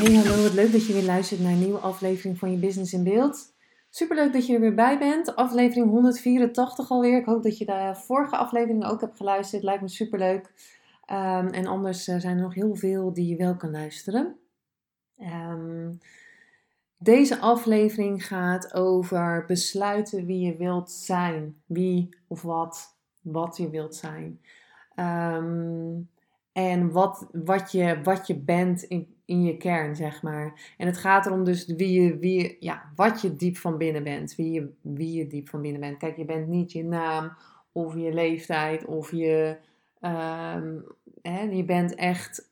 Hey, hallo, wat leuk dat je weer luistert naar een nieuwe aflevering van je Business in Beeld. Superleuk dat je er weer bij bent. Aflevering 184 alweer. Ik hoop dat je de vorige aflevering ook hebt geluisterd. Lijkt me superleuk. Um, en anders eh, zijn er nog heel veel die je wel kan luisteren. Um, deze aflevering gaat over besluiten wie je wilt zijn. Wie of wat, wat je wilt zijn. Um, en wat, wat, je, wat je bent in, in je kern, zeg maar. En het gaat erom dus wie je, wie ja, wat je diep van binnen bent. Wie je, wie je diep van binnen bent. Kijk, je bent niet je naam of je leeftijd of je... Um, hè, je bent echt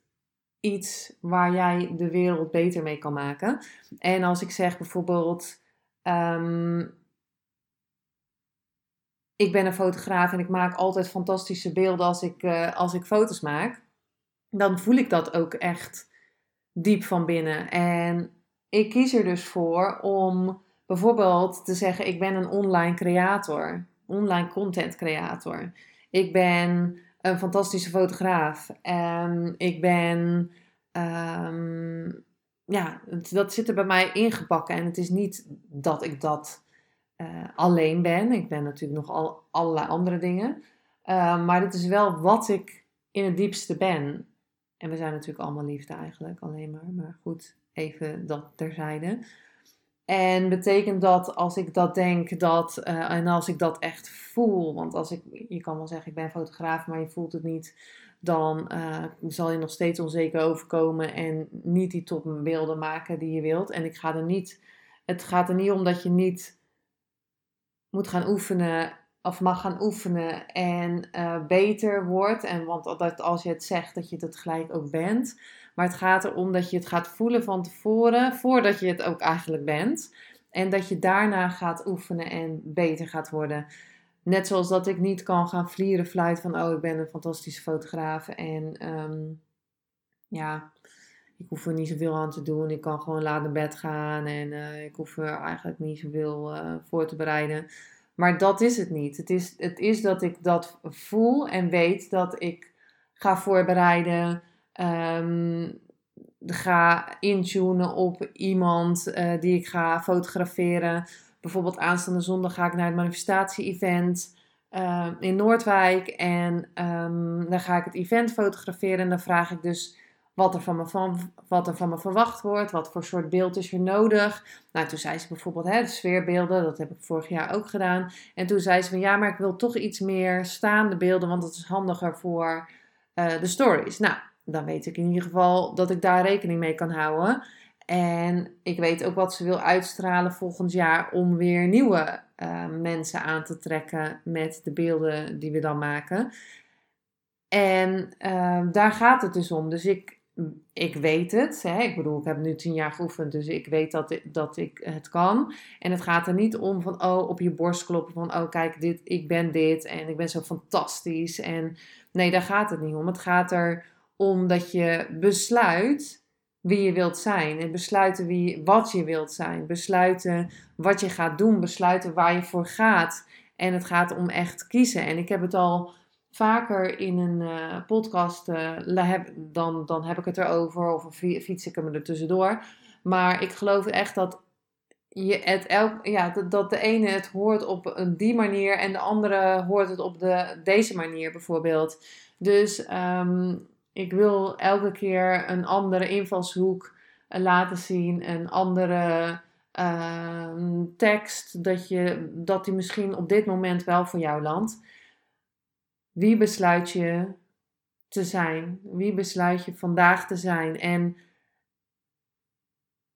iets waar jij de wereld beter mee kan maken. En als ik zeg bijvoorbeeld... Um, ik ben een fotograaf en ik maak altijd fantastische beelden als ik, uh, als ik foto's maak. Dan voel ik dat ook echt diep van binnen. En ik kies er dus voor om bijvoorbeeld te zeggen: ik ben een online creator, online content creator. Ik ben een fantastische fotograaf. En ik ben. Um, ja, dat zit er bij mij ingebakken. En het is niet dat ik dat uh, alleen ben. Ik ben natuurlijk nog al allerlei andere dingen. Uh, maar het is wel wat ik in het diepste ben. En we zijn natuurlijk allemaal liefde eigenlijk, alleen maar. Maar goed, even dat terzijde. En betekent dat als ik dat denk dat, uh, en als ik dat echt voel, want als ik, je kan wel zeggen ik ben fotograaf, maar je voelt het niet, dan uh, zal je nog steeds onzeker overkomen en niet die topbeelden maken die je wilt. En ik ga er niet, het gaat er niet om dat je niet moet gaan oefenen of mag gaan oefenen en uh, beter wordt. En want dat als je het zegt, dat je het gelijk ook bent. Maar het gaat erom dat je het gaat voelen van tevoren, voordat je het ook eigenlijk bent. En dat je daarna gaat oefenen en beter gaat worden. Net zoals dat ik niet kan gaan vlieren fluiten van, oh, ik ben een fantastische fotograaf. En um, ja, ik hoef er niet zoveel aan te doen. Ik kan gewoon laat naar bed gaan en uh, ik hoef er eigenlijk niet zoveel uh, voor te bereiden. Maar dat is het niet. Het is, het is dat ik dat voel en weet dat ik ga voorbereiden, um, ga intunen op iemand uh, die ik ga fotograferen. Bijvoorbeeld aanstaande zondag ga ik naar het manifestatie-event uh, in Noordwijk. En um, dan ga ik het event fotograferen en dan vraag ik dus wat er, van me van, wat er van me verwacht wordt, wat voor soort beeld is er nodig. Nou, toen zei ze bijvoorbeeld hè, de sfeerbeelden, dat heb ik vorig jaar ook gedaan. En toen zei ze van ja, maar ik wil toch iets meer staande beelden, want dat is handiger voor uh, de stories. Nou, dan weet ik in ieder geval dat ik daar rekening mee kan houden. En ik weet ook wat ze wil uitstralen volgend jaar om weer nieuwe uh, mensen aan te trekken met de beelden die we dan maken. En uh, daar gaat het dus om. Dus ik ik weet het. Hè? Ik bedoel, ik heb nu tien jaar geoefend, dus ik weet dat, dat ik het kan. En het gaat er niet om van, oh, op je borst kloppen van, oh, kijk, dit, ik ben dit en ik ben zo fantastisch. En nee, daar gaat het niet om. Het gaat er om dat je besluit wie je wilt zijn. En besluiten wie, wat je wilt zijn. Besluiten wat je gaat doen. Besluiten waar je voor gaat. En het gaat om echt kiezen. En ik heb het al vaker in een uh, podcast, uh, dan, dan heb ik het erover of fiets ik hem er tussendoor. Maar ik geloof echt dat, je het elk, ja, dat, dat de ene het hoort op die manier en de andere hoort het op de, deze manier bijvoorbeeld. Dus um, ik wil elke keer een andere invalshoek uh, laten zien, een andere uh, tekst, dat, je, dat die misschien op dit moment wel voor jou landt. Wie besluit je te zijn? Wie besluit je vandaag te zijn? En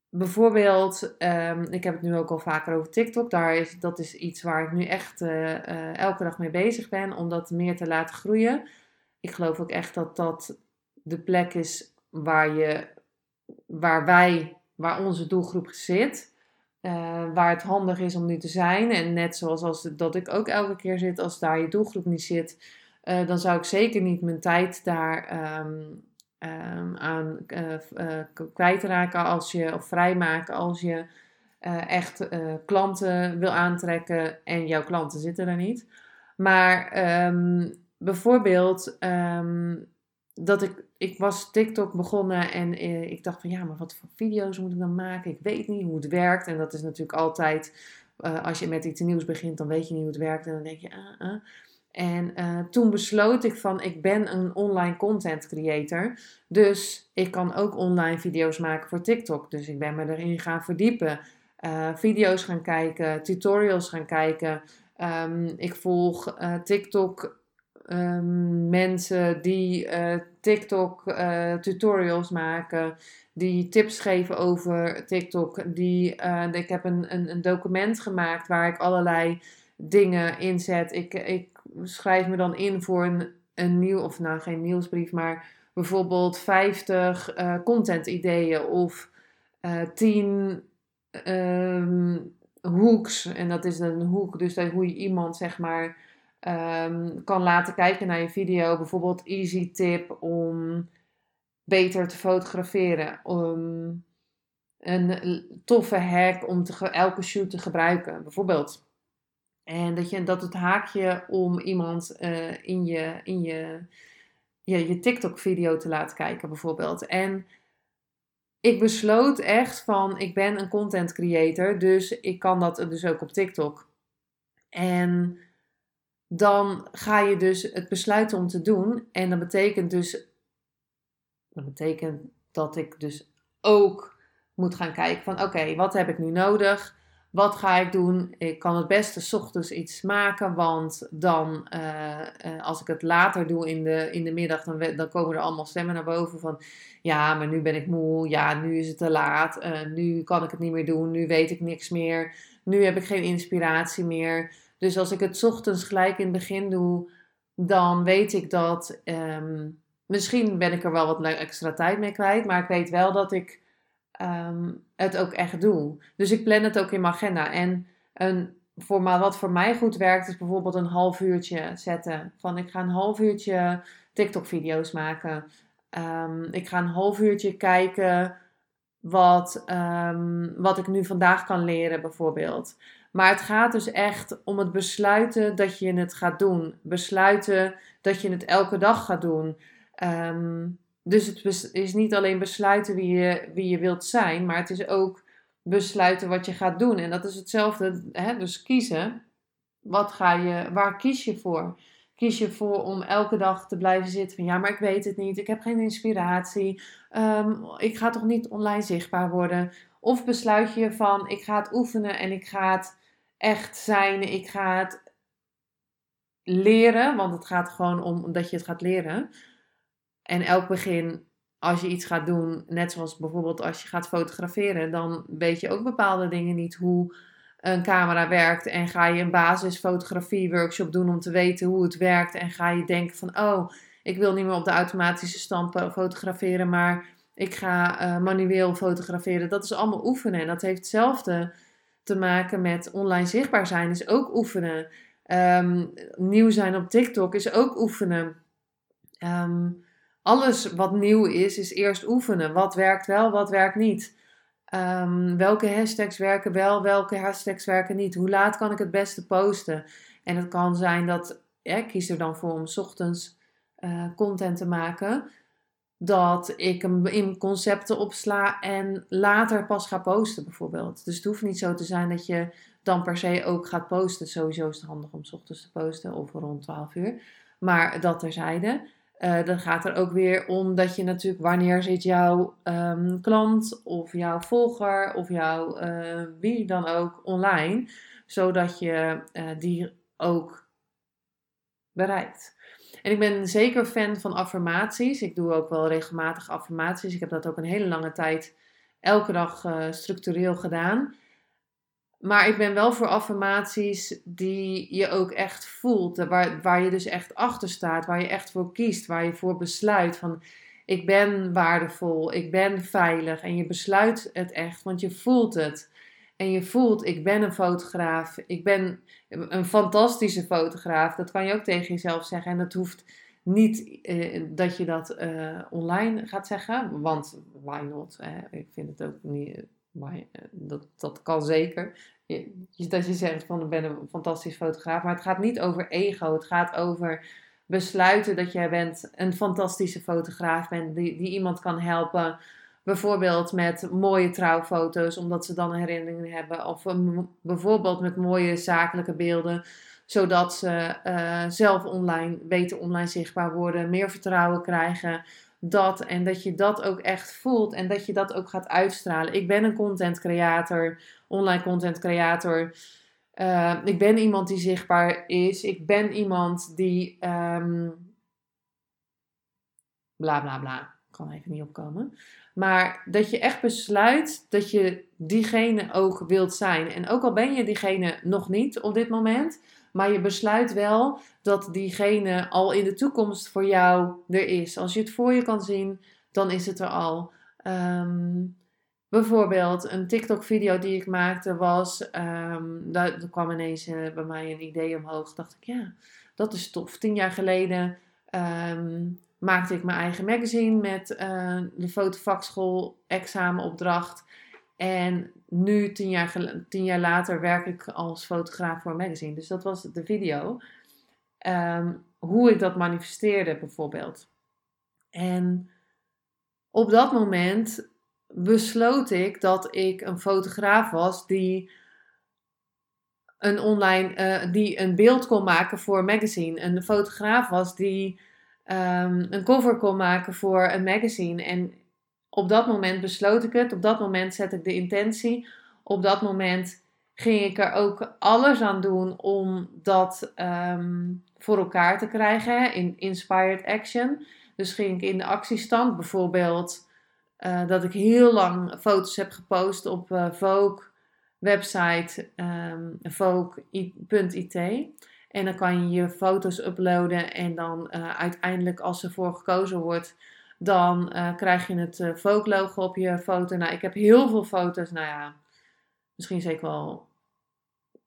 bijvoorbeeld, um, ik heb het nu ook al vaker over TikTok. Daar is, dat is iets waar ik nu echt uh, uh, elke dag mee bezig ben om dat meer te laten groeien. Ik geloof ook echt dat dat de plek is waar, je, waar wij, waar onze doelgroep zit. Uh, waar het handig is om nu te zijn. En net zoals als, dat ik ook elke keer zit, als daar je doelgroep niet zit, uh, dan zou ik zeker niet mijn tijd daar um, um, aan uh, kwijtraken als je, of vrijmaken als je echt klanten wil aantrekken en jouw klanten zitten er niet. Maar um, bijvoorbeeld dat ik, ik was TikTok begonnen en eh, ik dacht van ja, maar wat voor video's moet ik dan maken? Ik weet niet hoe het werkt. En dat is natuurlijk altijd, als je met iets nieuws begint, dan weet je niet hoe het werkt. En dan denk je, ah, ah. En uh, toen besloot ik van, ik ben een online content creator. Dus ik kan ook online video's maken voor TikTok. Dus ik ben me erin gaan verdiepen. video's gaan kijken, tutorials gaan kijken. Um, ik volg TikTok um, mensen die TikTok tutorials maken, die tips geven over TikTok. Die, ik heb een, een, een, document gemaakt waar ik allerlei dingen inzet. Ik, ik schrijf me dan in voor een, een nieuw, of nou geen nieuwsbrief, maar bijvoorbeeld 50 content ideeën of 10 um, hooks. En dat is een hoek, dus dat, hoe je iemand zeg maar um, kan laten kijken naar je video. Bijvoorbeeld easy tip om beter te fotograferen. Een toffe hack om elke shoot te gebruiken, bijvoorbeeld. En dat, je, dat het haakje om iemand uh, in, je, in je, je TikTok-video te laten kijken, bijvoorbeeld. En ik besloot echt van, ik ben een content creator, dus ik kan dat dus ook op TikTok. En dan ga je dus het besluiten om te doen. En dat betekent dus, dat betekent dat ik dus ook moet gaan kijken van oké, wat heb ik nu nodig? Wat ga ik doen? Ik kan het beste s ochtends iets maken, want dan uh, uh, als ik het later doe in de, in de middag, dan, dan komen er allemaal stemmen naar boven van ja, maar nu ben ik moe, ja, nu is het te laat, uh, nu kan ik het niet meer doen, nu weet ik niks meer, nu heb ik geen inspiratie meer. Dus als ik het ochtends gelijk in het begin doe, dan weet ik dat. Um, misschien ben ik er wel wat extra tijd mee kwijt, maar ik weet wel dat ik um, het ook echt doe. Dus ik plan het ook in mijn agenda. En een, voor, wat voor mij goed werkt, is bijvoorbeeld een half uurtje zetten. Van ik ga een half uurtje TikTok-video's maken. Um, ik ga een half uurtje kijken wat, wat ik nu vandaag kan leren, bijvoorbeeld. Maar het gaat dus echt om het besluiten dat je het gaat doen. Besluiten dat je het elke dag gaat doen. Ehm, dus het is niet alleen besluiten wie je, wie je wilt zijn, maar het is ook besluiten wat je gaat doen. En dat is hetzelfde, hè? dus kiezen. Wat ga je, waar kies je voor? Kies je voor om elke dag te blijven zitten van ja, maar ik weet het niet, ik heb geen inspiratie, um, ik ga toch niet online zichtbaar worden? Of besluit je van ik ga het oefenen en ik ga echt zijn. Ik ga het leren, want het gaat gewoon om dat je het gaat leren. En elk begin, als je iets gaat doen, net zoals bijvoorbeeld als je gaat fotograferen, dan weet je ook bepaalde dingen niet hoe een camera werkt. En ga je een basisfotografie workshop doen om te weten hoe het werkt. En ga je denken van, oh, ik wil niet meer op de automatische stand fotograferen, maar ik ga uh, manueel fotograferen. Dat is allemaal oefenen. En dat heeft hetzelfde te maken met online zichtbaar zijn, is ook oefenen. Um, nieuw zijn op TikTok is ook oefenen. Um, alles wat nieuw is, is eerst oefenen. Wat werkt wel, wat werkt niet. Um, welke hashtags werken wel, welke hashtags werken niet. Hoe laat kan ik het beste posten? En het kan zijn dat, ik kies er dan voor om s ochtends uh, content te maken dat ik hem in concepten opsla en later pas ga posten bijvoorbeeld. Dus het hoeft niet zo te zijn dat je dan per se ook gaat posten. Sowieso is het handig om s ochtends te posten of rond 12 uur. Maar dat terzijde. Uh, dan gaat er ook weer om dat je natuurlijk wanneer zit jouw um, klant of jouw volger of jouw uh, wie dan ook online, zodat je uh, die ook bereikt. En ik ben zeker fan van affirmaties. Ik doe ook wel regelmatig affirmaties. Ik heb dat ook een hele lange tijd elke dag structureel gedaan. Maar ik ben wel voor affirmaties die je ook echt voelt. Waar, waar je dus echt achter staat. Waar je echt voor kiest. Waar je voor besluit van... ik ben waardevol, ik ben veilig. En je besluit het echt, want je voelt het. En je voelt, ik ben een fotograaf, ik ben een fantastische fotograaf. Dat kan je ook tegen jezelf zeggen. En dat hoeft niet eh, dat je dat eh, online gaat zeggen, want why not? ik vind het ook niet, uh, dat, dat kan zeker. dat je zegt van ik ben een fantastisch fotograaf, maar het gaat niet over ego. Het gaat over besluiten dat jij bent een fantastische fotograaf bent die, die iemand kan helpen. Bijvoorbeeld met mooie trouwfoto's, omdat ze dan herinneringen hebben. Of bijvoorbeeld met mooie zakelijke beelden, zodat ze uh, zelf online, beter online zichtbaar worden, meer vertrouwen krijgen. Dat en dat je dat ook echt voelt en dat je dat ook gaat uitstralen. Ik ben een content creator, online content creator. Uh, ik ben iemand die zichtbaar is. Ik ben iemand die. Um, bla bla bla. Ik kan even niet opkomen. Maar dat je echt besluit dat je diegene ook wilt zijn. En ook al ben je diegene nog niet op dit moment. Maar je besluit wel dat diegene al in de toekomst voor jou er is. Als je het voor je kan zien, dan is het er al. Um, Bijvoorbeeld een TikTok-video die ik maakte was, um, daar, kwam ineens uh, bij mij een idee omhoog. Dacht ik, ja, dat is tof. Tien jaar geleden um, maakte ik mijn eigen magazine met uh, de fotovakschool examenopdracht. En nu, tien jaar, tien jaar later, werk ik als fotograaf voor een magazine. Dus dat was de video. Um, hoe ik dat manifesteerde, bijvoorbeeld. En op dat moment besloot ik dat ik een fotograaf was die een online, uh, die een beeld kon maken voor een magazine. Een fotograaf was die um, een cover kon maken voor een magazine. En op dat moment besloot ik het. Op dat moment zette ik de intentie. Op dat moment ging ik er ook alles aan doen om dat um, voor elkaar te krijgen in inspired action. Dus ging ik in de actiestand bijvoorbeeld uh, dat ik heel lang foto's heb gepost op uh, Vogue website um, vogue.it. En dan kan je je foto's uploaden en dan uh, uiteindelijk als er voor gekozen wordt, dan krijg je het logo op je foto. Nou, ik heb heel veel foto's, nou ja, misschien zeker wel,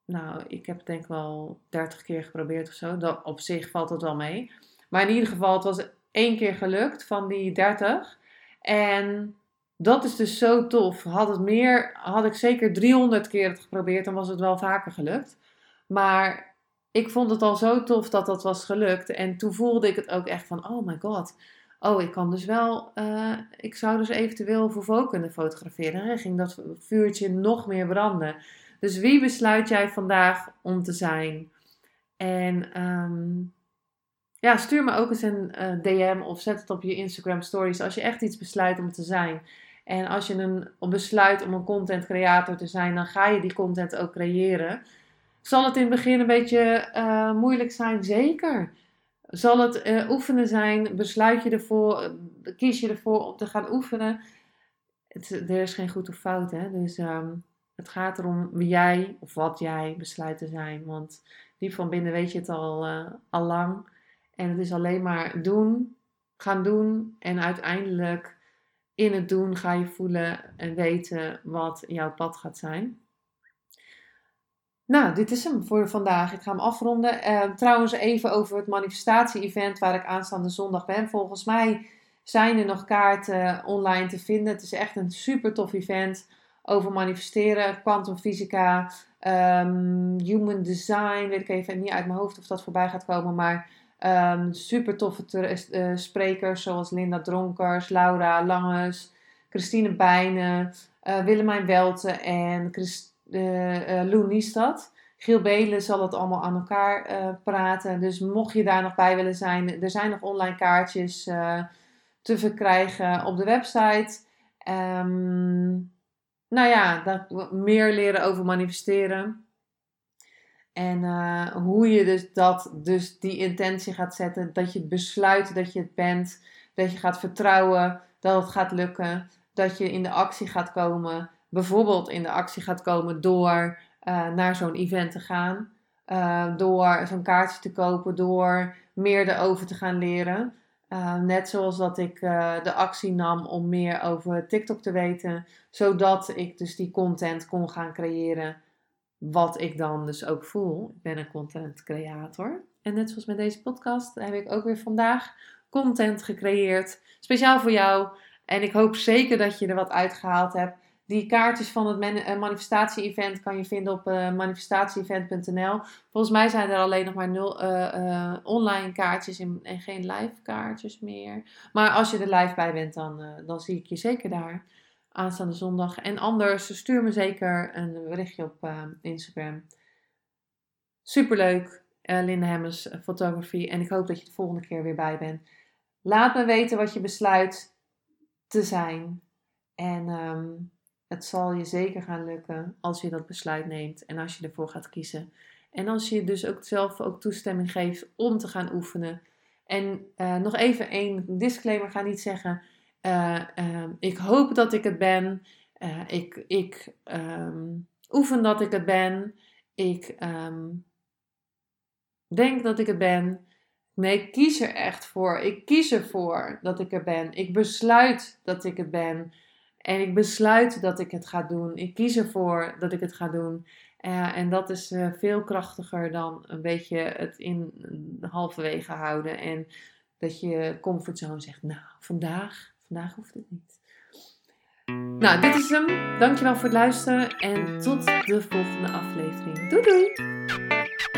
nou, ik heb denk wel 30 keer geprobeerd of zo. Dat, op zich valt het wel mee. Maar in ieder geval, het was één keer gelukt van die 30. En dat is dus zo tof. Had het meer, had ik zeker 300 keer het geprobeerd, dan was het wel vaker gelukt. Maar ik vond het al zo tof dat dat was gelukt. En toen voelde ik het ook echt van, oh my god. Oh, ik kan dus wel, uh, ik zou dus eventueel voor kunnen fotograferen. En ging dat vuurtje nog meer branden. Dus wie besluit jij vandaag om te zijn? En um, ja, stuur me ook eens een eh, DM of zet het op je Instagram stories als je echt iets besluit om te zijn. En als je een, besluit om een content creator te zijn, dan ga je die content ook creëren. Zal het in het begin een beetje uh, moeilijk zijn? Zeker. Zal het uh, oefenen zijn? Besluit je ervoor? Kies je ervoor om te gaan oefenen? Het, er is geen goed of fout, hè? Dus um, het gaat erom wie jij of wat jij besluit te zijn. Want diep van binnen weet je het al, uh, al lang. En het is alleen maar doen, gaan doen. En uiteindelijk in het doen ga je voelen en weten wat jouw pad gaat zijn. Nou, dit is hem voor vandaag. Ik ga hem afronden. Uh, trouwens, even over het manifestatie-event waar ik aanstaande zondag ben. Volgens mij zijn er nog kaarten online te vinden. Het is echt een super tof event over manifesteren, kwantumfysica, um, human design. Weet ik even niet uit mijn hoofd of dat voorbij gaat komen, maar Um, super toffe uh, sprekers zoals Linda Dronkers, Laura Langes, Christine Bijnen, Willemijn Welten en Christ, uh, Niestad. Giel Belen zal het allemaal aan elkaar praten. Dus mocht je daar nog bij willen zijn, er zijn nog online kaartjes te verkrijgen op de website. Um, nou ja, meer leren over manifesteren. En hoe je dus, dat, dus die intentie gaat zetten, dat je besluit dat je het bent, dat je gaat vertrouwen dat het gaat lukken, dat je in de actie gaat komen, bijvoorbeeld in de actie gaat komen door uh, naar zo'n event te gaan, uh, door zo'n kaartje te kopen, door meer erover te gaan leren. Uh, net zoals dat ik de actie nam om meer over TikTok te weten, zodat ik dus die content kon gaan creëren wat ik dan dus ook voel. Ik ben een content creator. En net zoals met deze podcast heb ik ook weer vandaag content gecreëerd, speciaal voor jou. En ik hoop zeker dat je er wat uitgehaald hebt. Die kaartjes van het eh, manifestatie-event kan je vinden op uh, manifestatie-event.nl. Volgens mij zijn er alleen nog maar nul uh, online kaartjes en, en, geen live kaartjes meer. Maar als je er live bij bent, dan, dan zie ik je zeker daar aanstaande zondag. En anders, stuur me zeker een berichtje op Instagram. Superleuk, Linda Hemmers Photography. En ik hoop dat je de volgende keer weer bij bent. Laat me weten wat je besluit te zijn. En... Um, het zal je zeker gaan lukken als je dat besluit neemt en als je ervoor gaat kiezen. En als je dus ook zelf ook toestemming geeft om te gaan oefenen. En uh, nog even één disclaimer: ga niet zeggen. Uh, uh, ik hoop dat ik het ben. Eh, ik ik um, oefen dat ik het ben. Ik um, denk dat ik het ben. Nee, ik kies er echt voor. Ik kies ervoor dat ik er ben. Ik besluit dat ik het ben. En ik besluit dat ik het ga doen. Ik kies ervoor dat ik het ga doen. Uh, en dat is uh, veel krachtiger dan een beetje het in halverwege houden. En dat je comfortzone zegt, nou, vandaag, vandaag hoeft het niet. Nou, dit is hem. Dankjewel voor het luisteren. En tot de volgende aflevering. Doei doei!